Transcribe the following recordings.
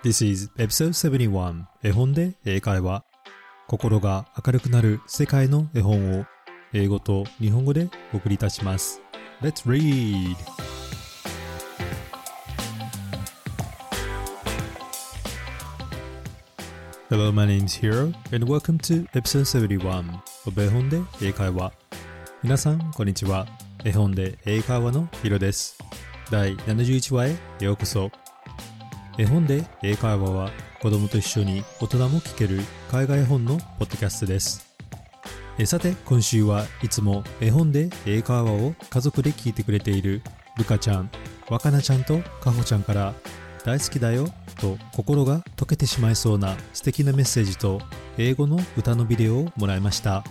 This is episode 71絵本で英会話心が明るくなる世界の絵本を英語と日本語でお送りいたします。Let's read! Hello, my name is Hiro and welcome to episode 71 of 絵本で英会話。皆さん、こんにちは。絵本で英会話のヒロです。第71話へようこそ。絵本で英会話は子供と一緒に大人も聞ける海外本のポッドキャストです。えさて今週はいつも絵本で英会話を家族で聞いてくれているルカちゃん、若菜ちゃんとカホちゃんから大好きだよと心が溶けてしまいそうな素敵なメッセージと英語の歌のビデオをもらいました。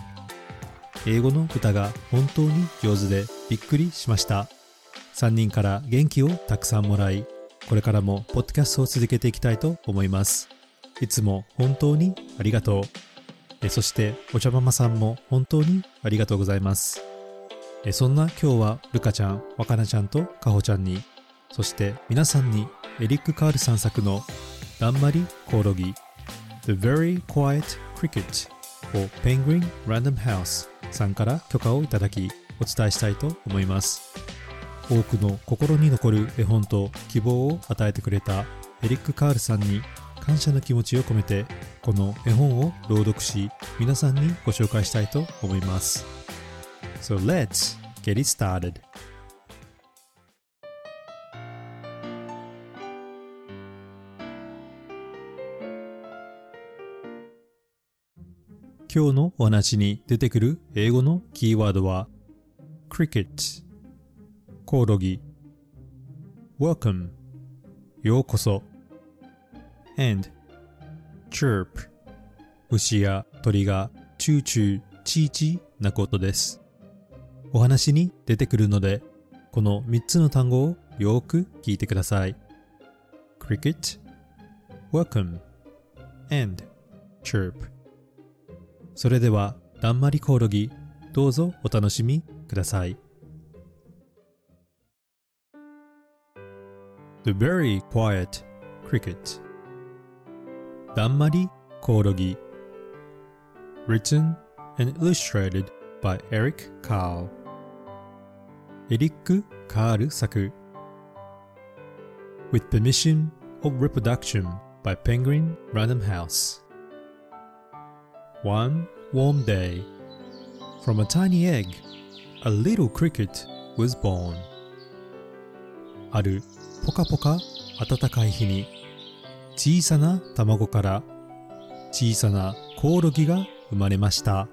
英語の歌が本当に上手でびっくりしました。3人から元気をたくさんもらいこれからもポッドキャストを続けていきたいと思います。いつも本当にありがとう。そしてお茶ママさんも本当にありがとうございます。そんな今日はルカちゃん、若菜ちゃんとカホちゃんにそして皆さんにエリック・カールさん作のだんまりコオロギ The Very Quiet Cricket を Penguin Random House さんから許可をいただきお伝えしたいと思います。多くの心に残る絵本と希望を与えてくれたエリック・カールさんに感謝の気持ちを込めてこの絵本を朗読し皆さんにご紹介したいと思います。So let's get it started. 今日のお話に出てくる英語のキーワードは cricket. コオロギ welcome. ようこそ。And. Chirp. 牛や鳥がチューチューチーチーなことです。お話に出てくるのでこの3つの単語をよく聞いてください。Cricket. Welcome. And. Chirp. それではだんまりコオロギどうぞお楽しみください。the very quiet cricket. Dammari Korogi. Written and illustrated by Eric Carl. Eric Carl Saku. With permission of reproduction by Penguin Random House. One warm day, from a tiny egg, a little cricket was born. 春るポカポカ暖かい日に小さな卵から小さなコオロギが生まれました。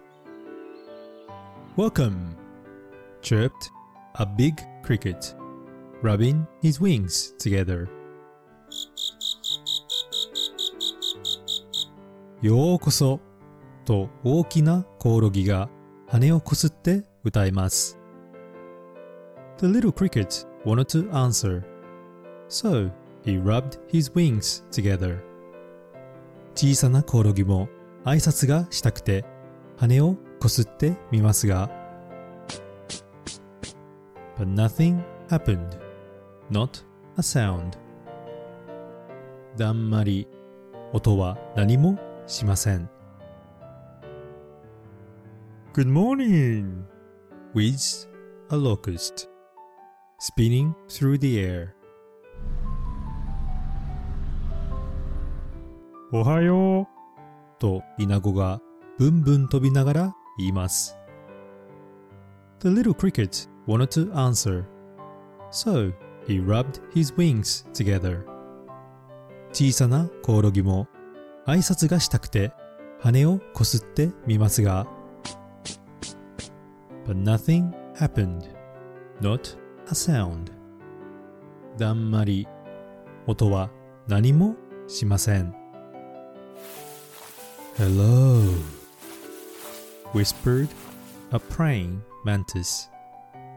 Welcome! chirped a big cricket, rubbing his wings together. ようこそと大きなコオロギが羽をこすって歌います。The little cricket wanted to answer, so he rubbed his wings together. 小さなコオロギも挨拶がしたくて羽をこすってみますが But nothing happened. Not a sound. だんまり音は何もしません。Good morning! whizzed a locust, spinning through the air. おはようとイナゴがブンブン飛びながら言います。The little cricket wanted to answer, so he rubbed his wings together. 小さなコオロギも挨拶がしたくて羽をこすってみますが But nothing happened. Not a sound. だんまり音は何もしません。Hello, whispered a praying mantis,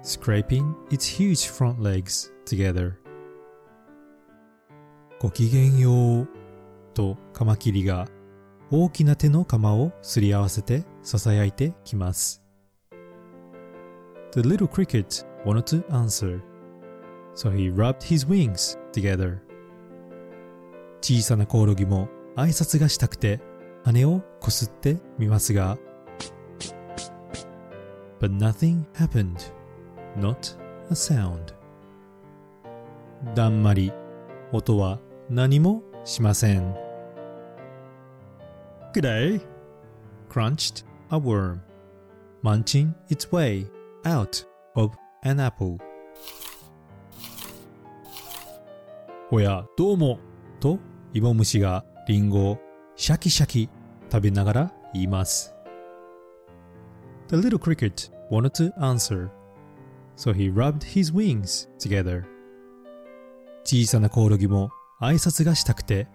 scraping its huge front legs together. ごきげんようとカマキリが大きな手の鎌をすり合わせて囁いてきます。The little cricket wanted to answer, so he rubbed his wings together. 小さなコオロギも挨拶がしたくて羽をこすってみますが But nothing happened. Not a sound. だんまり音は何もしません Good day. crunched a worm munching its way out of an apple おやどうもと芋虫がリンゴをシャキシャキ食べながら言います The little cricket wanted to answer so he rubbed his wings together 小さなコオロギも挨拶がしたくて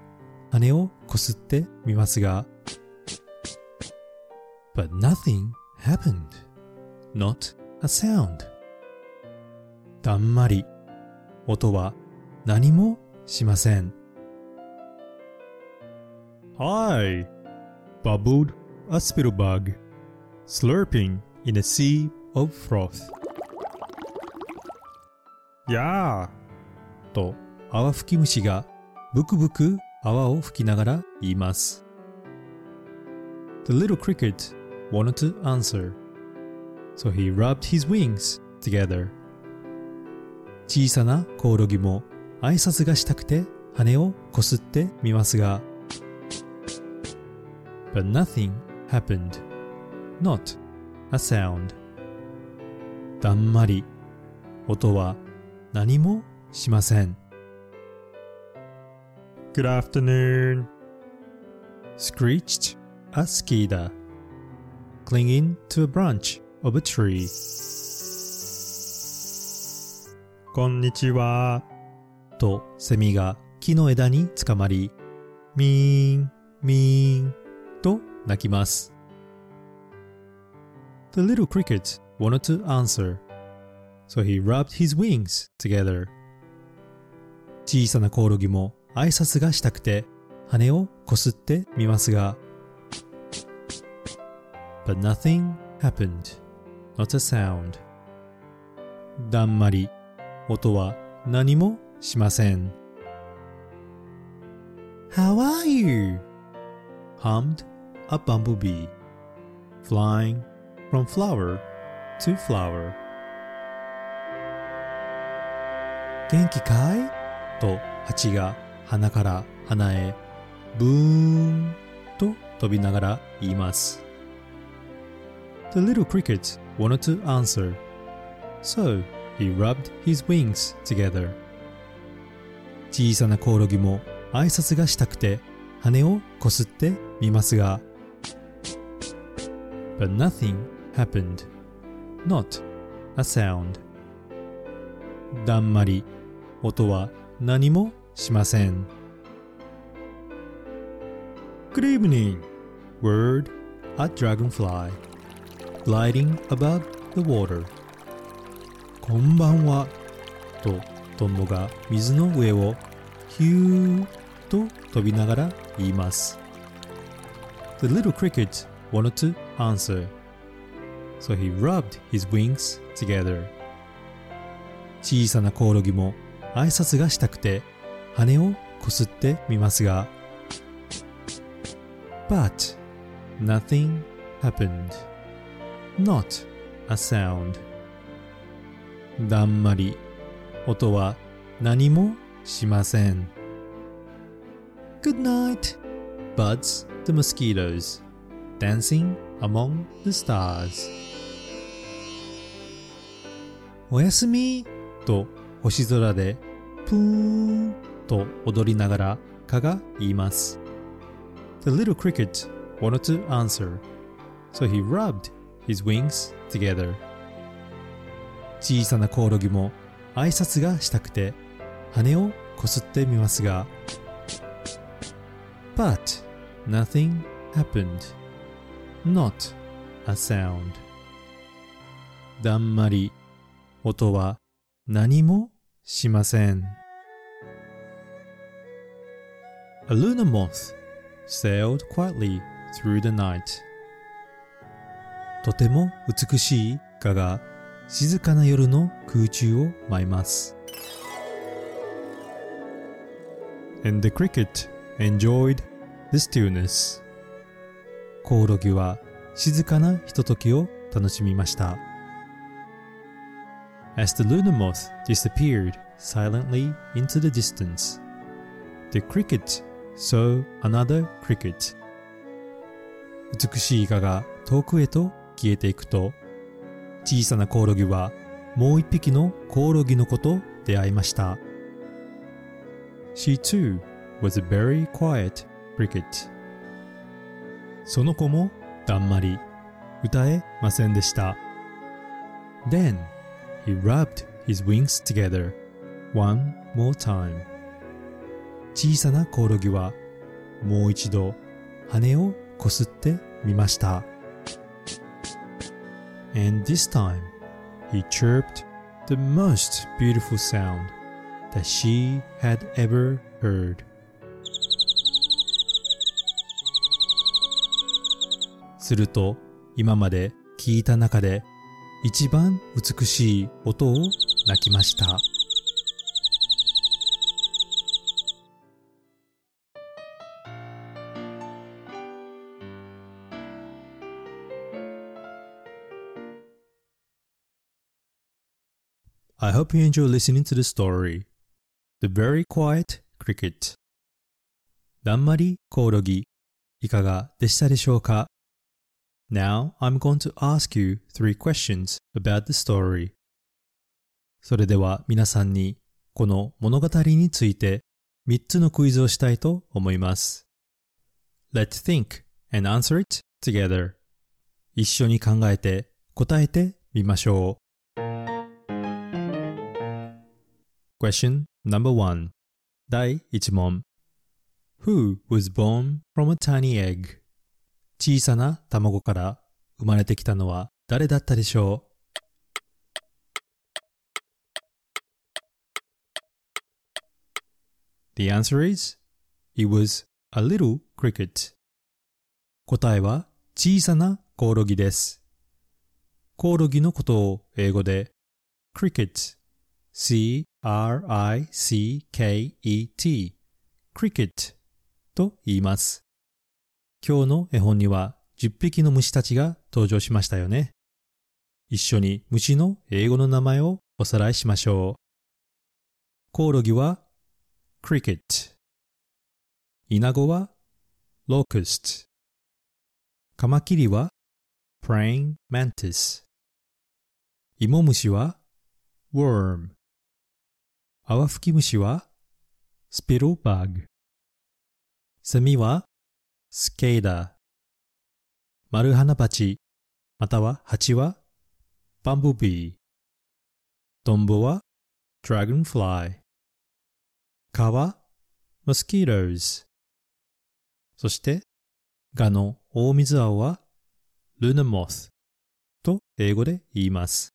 羽をこすってみますが But nothing happened. Not a sound. だんまり音は何もしません。I bubbled a spittlebug, slurping in a sea of froth. やあと泡吹き虫がブクブク泡を吹きながら言います。The little cricket wanted to answer, so he rubbed his wings together. 小さなコオロギも挨拶がしたくて羽をこすってみますが But nothing happened. Not a sound. だんまり音は何もしません。Good afternoon. Screeched a skeeter, clinging to a branch of a tree. こんにちは。とセミが木の枝につかまり、ミーン、ミーンと鳴きます。The little cricket wanted to answer, so he rubbed his wings together. 小さなコオロギも挨拶がしたくて羽をこすってみますが But nothing happened. Not a sound. だんまり音は何もしません。How are you? hummed a bumblebee, flying from flower to flower. 元気かいと蜂が花から花へブーンと飛びながら言います。The little cricket wanted to answer, so he rubbed his wings together. 小さなコオロギも挨拶がしたくて羽をこすってみますが But nothing happened. Not a sound. だんまり音は何もしません。Good evening. Word a dragonfly gliding above the water. こんばんは。とトンボが水の上をヒューと飛びながら言います。The little cricket wanted to answer, so he rubbed his wings together. 小さなコオロギも挨拶がしたくて羽をこすってみますが But nothing happened. Not a sound. だんまり音は何もしません。Good night, buds the mosquitoes, dancing among the stars. おやすみと星空でプーンと踊りながら蚊が言います。The little cricket wanted to answer, so he rubbed his wings together. 小さなコオロギも挨拶がしたくて羽をこすってみますが But nothing happened. Not a sound. だんまり音は何もしません。A lunar moth sailed quietly through the night. とても美しい蚊が静かな夜の空中を舞います。and the cricket enjoyed the stillness. コオロギは静かなひとときを楽しみました。As the lunar moth disappeared silently into the distance, the cricket saw another cricket. 美しいイカが遠くへと消えていくと、小さなコオロギはもう一匹のコオロギの子と出会いました。She too was a very quiet cricket. その子もだんまり歌えませんでした。Then he rubbed his wings together one more time. 小さなコオロギはもう一度羽をこすってみました。And this time he chirped the most beautiful sound that she had ever heard. すると今まで聞いた中で一番美しい音を鳴きました。I hope you enjoy listening to the story. The Very Quiet Cricket だんまりコオロギいかがでしたでしょうか Now I'm going to ask you three questions about the story. それでは皆さんにこの物語について3つのクイズをしたいと思います。Let's think and answer it together. 一緒に考えて答えてみましょう。Question number one 第1問 Who was born from a tiny egg? 小さな卵から生まれてきたのは誰だったでしょう ?The answer is It was a little cricket 答えは小さなコオロギです。コオロギのことを英語で cricket C-R-I-C-K-E-T cricket と言います。今日の絵本には10匹の虫たちが登場しましたよね。一緒に虫の英語の名前をおさらいしましょう。コオロギは cricket イナゴは locust カマキリは praying mantis イモムシは worm アワフキムシはスピルバグ。セミはスケーダー。マルハナバチ、またはハチは？バンブービー。トンボは？ドラゴンフライ。蚊は？モスキートーズ。そしてガの大水青は？ルナモスと英語で言います。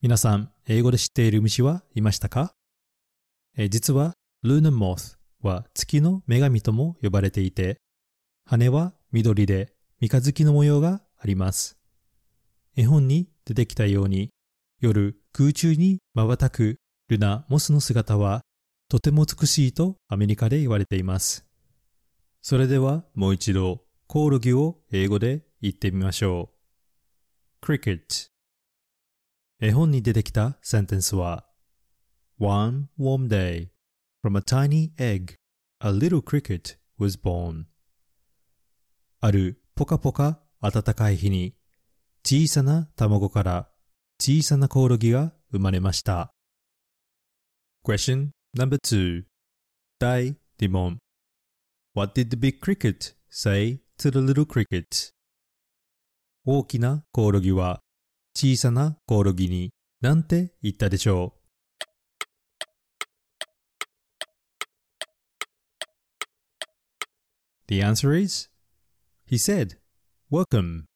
皆さん、英語で知っている虫はいましたか？え実は、ルーナモスは月の女神とも呼ばれていて、羽は緑で三日月の模様があります。絵本に出てきたように、夜空中に瞬くルナ・モスの姿はとても美しいとアメリカで言われています。それではもう一度コオロギを英語で言ってみましょう。cricket 絵本に出てきたセンテンスは One warm day, from a tiny egg, a little cricket was born. あるポカポカ暖かい日に小さな卵から小さなコオロギが生まれました。Question number two 第2問 What did the big cricket say to the little cricket? 大きなコオロギは小さなコオロギになんて言ったでしょう The answer is He said, Welcome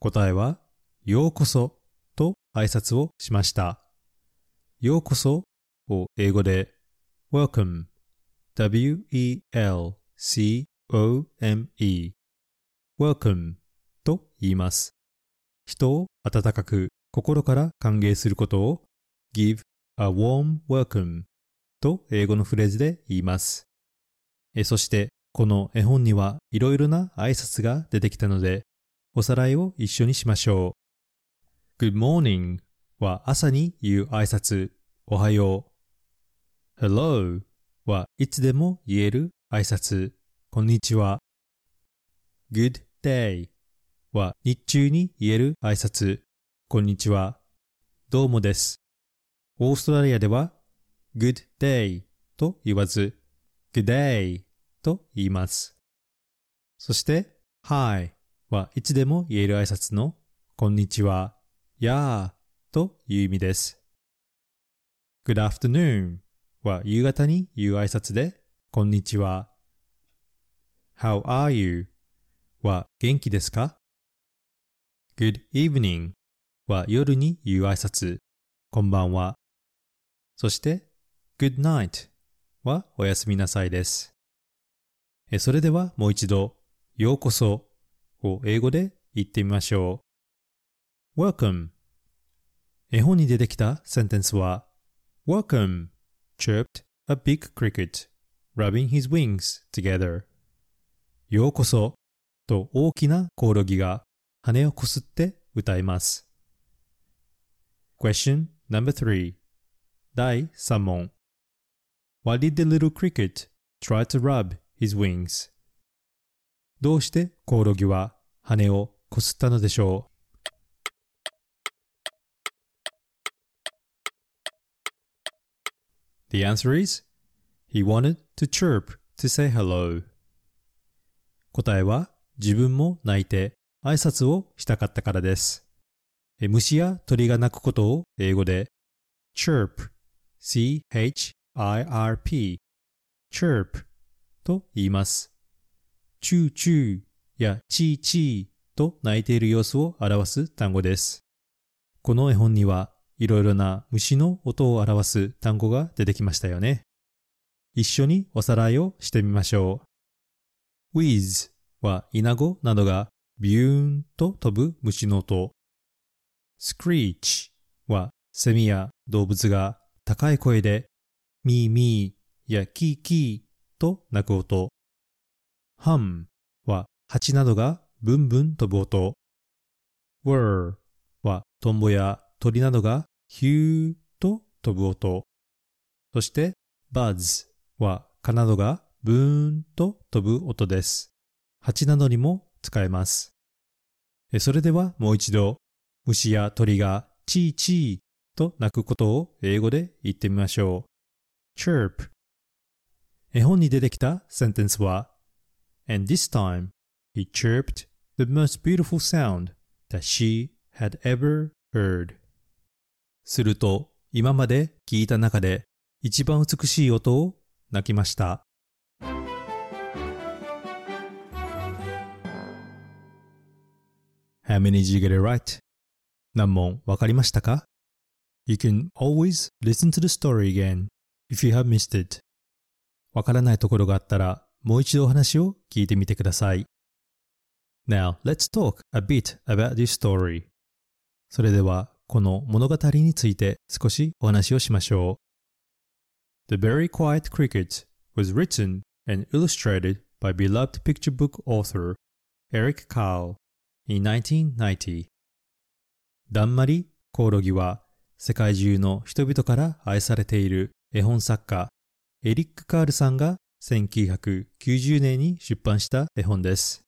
答えはようこそと挨拶をしましたようこそを英語で Welcome W-E-L-C-O-M-E Welcome と言います人を温かく心から歓迎することを give a warm welcome と英語のフレーズで言います。えそして、この絵本にはいろいろな挨拶が出てきたので、おさらいを一緒にしましょう。Good morning は朝に言う挨拶、おはよう。Hello はいつでも言える挨拶、こんにちは。Good day は日中に言える挨拶、こんにちは。どうもです。オーストラリアでは Good day と言わず Good day と言います。そして Hi はいつでも言える挨拶のこんにちは、やーという意味です。Good afternoon は夕方に言う挨拶でこんにちは。How are you? は元気ですか ?Good evening は夜に言う挨拶。こんばんは。そして Good night はおやすみなさいです。それではもう一度、ようこそを英語で言ってみましょう。Welcome 絵本に出てきたセンテンスは Welcome chirped a big cricket rubbing his wings together ようこそと大きなコオロギが羽をこすって歌います。Question number three 第3問 Why did the little cricket try to rub his wings? どうしてコオロギは羽をこすったのでしょう The answer is he wanted to chirp to say hello. 答えは自分も泣いて挨拶をしたかったからです。虫や鳥が鳴くことを英語で chirp, c-h-i-r-p, chirp と言います。チューチューやチーチーと鳴いている様子を表す単語です。この絵本にはいろいろな虫の音を表す単語が出てきましたよね。一緒におさらいをしてみましょう。whiz はイナゴなどがビューンと飛ぶ虫の音。screech はセミや動物が高い声でミーミーやキーキーと鳴く音。hum は蜂などがブンブン飛ぶ音。whir はトンボや鳥などがヒューと飛ぶ音。そして buzz は蚊などがブーンと飛ぶ音です。蜂などにも使えます。それではもう一度、虫や鳥がチーチーと鳴くことを英語で言ってみましょう。chirp 絵本に出てきたセンテンスは And this time he chirped the most beautiful sound that she had ever heard すると今まで聞いた中で一番美しい音を鳴きました。How many did you get it right? 何問わかりましたか ?You can always listen to the story again if you have missed it. わからないところがあったらもう一度お話を聞いてみてください。Now, let's talk a bit about this story. それでは、この物語について少しお話をしましょう。The Very Quiet Cricket was written and illustrated by beloved picture book author Eric Carle in 1990だんまりコオロギは世界中の人々から愛されている絵本作家エリック・カールさんが1990年に出版した絵本です。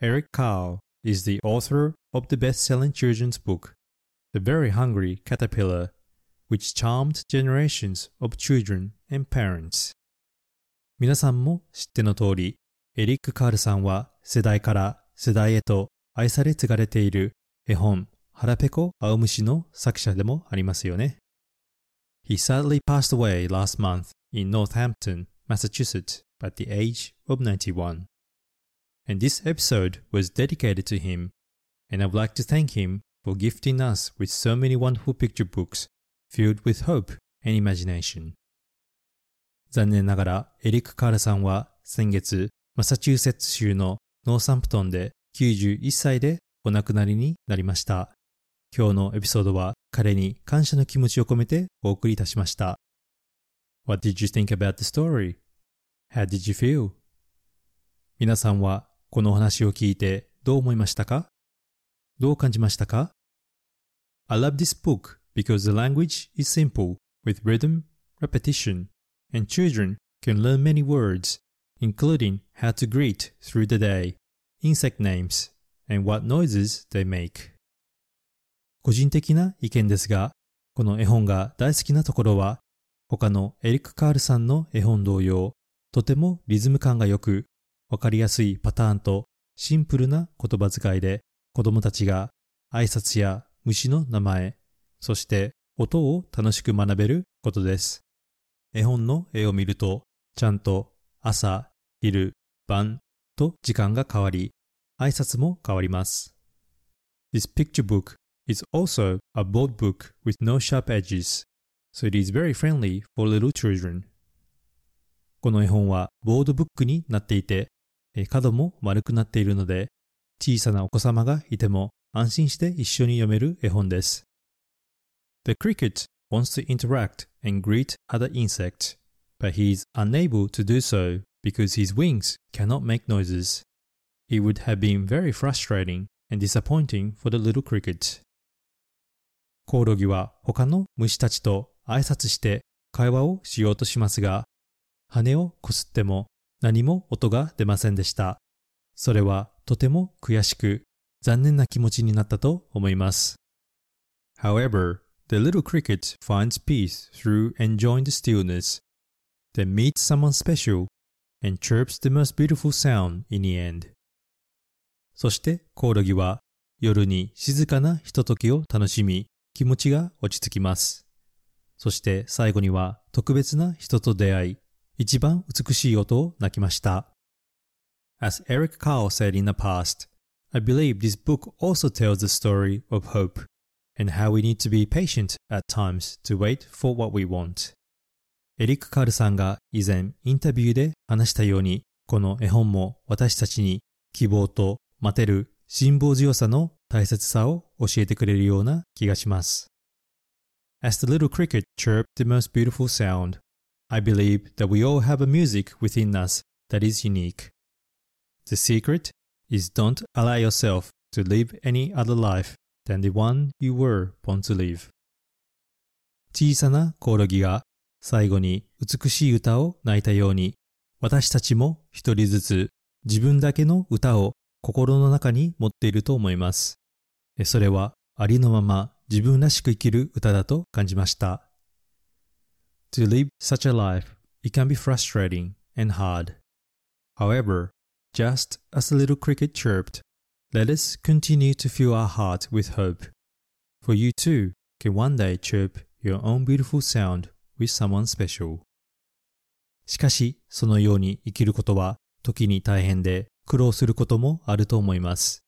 Eric Carle is the author of the best-selling children's book The Very Hungry Caterpillar which charmed generations of children and parents 皆さんも知っての通り、エリック・カールさんは世代から世代へと愛され継がれている絵本腹ペコ青虫の作者でもありますよね。He sadly passed away last month in Northampton, Massachusetts at the age of 91. And this episode was dedicated to him, and I would like to thank him for gifting us with so many wonderful picture books filled with hope and imagination. 残念ながらエリック・カールさんは先月マサチューセッツ州のノーサンプトンで91歳でお亡くなりになりました。今日のエピソードは彼に感謝の気持ちを込めてお送りいたしました。What did you think about the story? How did you feel? 皆さんはこのお話を聞いてどう思いましたかどう感じましたか I love this book because the language is simple with rhythm, repetition, and children can learn many words, including how to greet through the day, insect names, and what noises they make. 個人的な意見ですが、この絵本が大好きなところは、 他のエリック・カールさんの絵本同様、とてもリズム感が良く、わかりやすいパターンとシンプルな言葉遣いで子供たちが挨拶や虫の名前、そして音を楽しく学べることです。絵本の絵を見ると、ちゃんと朝、昼、晩と時間が変わり、挨拶も変わります。This picture book is also a bold book with no sharp edges, so it is very friendly for little children. この絵本はボードブックになっていて、角も丸くなっているので、小さなお子様がいても安心して一緒に読める絵本です。The cricket wants to interact and greet other insects, but he is unable to do so because his wings cannot make noises. It would have been very frustrating and disappointing for the little cricket. コオロギは他の虫たちと 挨拶して会話をしようとしますが、羽をこすっても何も音が出ませんでした。それはとても悔しく残念な気持ちになったと思います。However, the little cricket finds peace through enjoying the stillness, then meets someone special and chirps the most beautiful sound in the end. そしてコオロギは夜に静かなひとときを楽しみ気持ちが落ち着きます。そして最後には特別な人と出会い一番美しい音を鳴きました。As Eric Carle said in the past, I believe this book also tells the story of hope and how we need to be patient at times to wait for what we want. エリック・カールさんが以前インタビューで話したように、この絵本も私たちに希望と待てる辛抱強さの大切さを教えてくれるような気がします。As the little cricket chirped the most beautiful sound, I believe that we all have a music within us that is unique. The secret is don't allow yourself to live any other life than the one you were born to live. 小さなコオロギが最後に美しい歌を泣いたように、私たちも一人ずつ自分だけの歌を心の中に持っていると思います。それはありのまま自分らしく生きる歌だと感じました。To live such a life, it can be frustrating and hard. However, just as the little cricket chirped, let us continue to fill our heart with hope. For you too can one day chirp your own beautiful sound with someone special. しかし、そのように生きることは時に大変で苦労することもあると思います。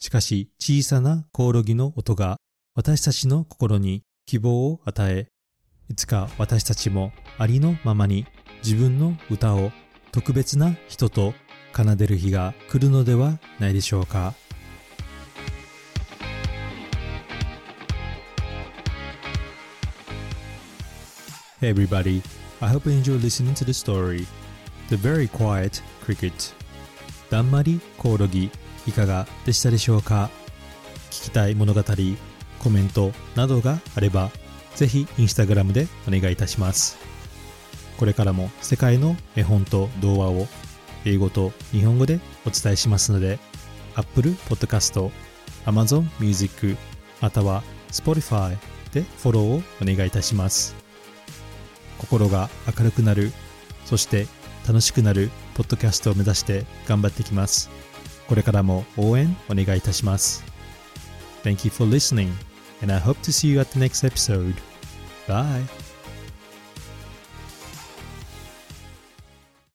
しかし、小さなコオロギの音が私たちの心に希望を与え、いつか私たちもありのままに自分の歌を特別な人と奏でる日が来るのではないでしょうか。Hey everybody, I hope you enjoy listening to the story. The Very Quiet Cricket だんまりコオロギいかがでしたでしょうか？聞きたい物語、コメントなどがあればぜひインスタグラムでお願いいたします。これからも世界の絵本と童話を英語と日本語でお伝えしますので Apple Podcast、Amazon Music または Spotify でフォローをお願いいたします。心が明るくなる、そして楽しくなるポッドキャストを目指して頑張っていきます。これからも応援お願いいたします。Thank you for listening and I hope to see you at the next episode. Bye.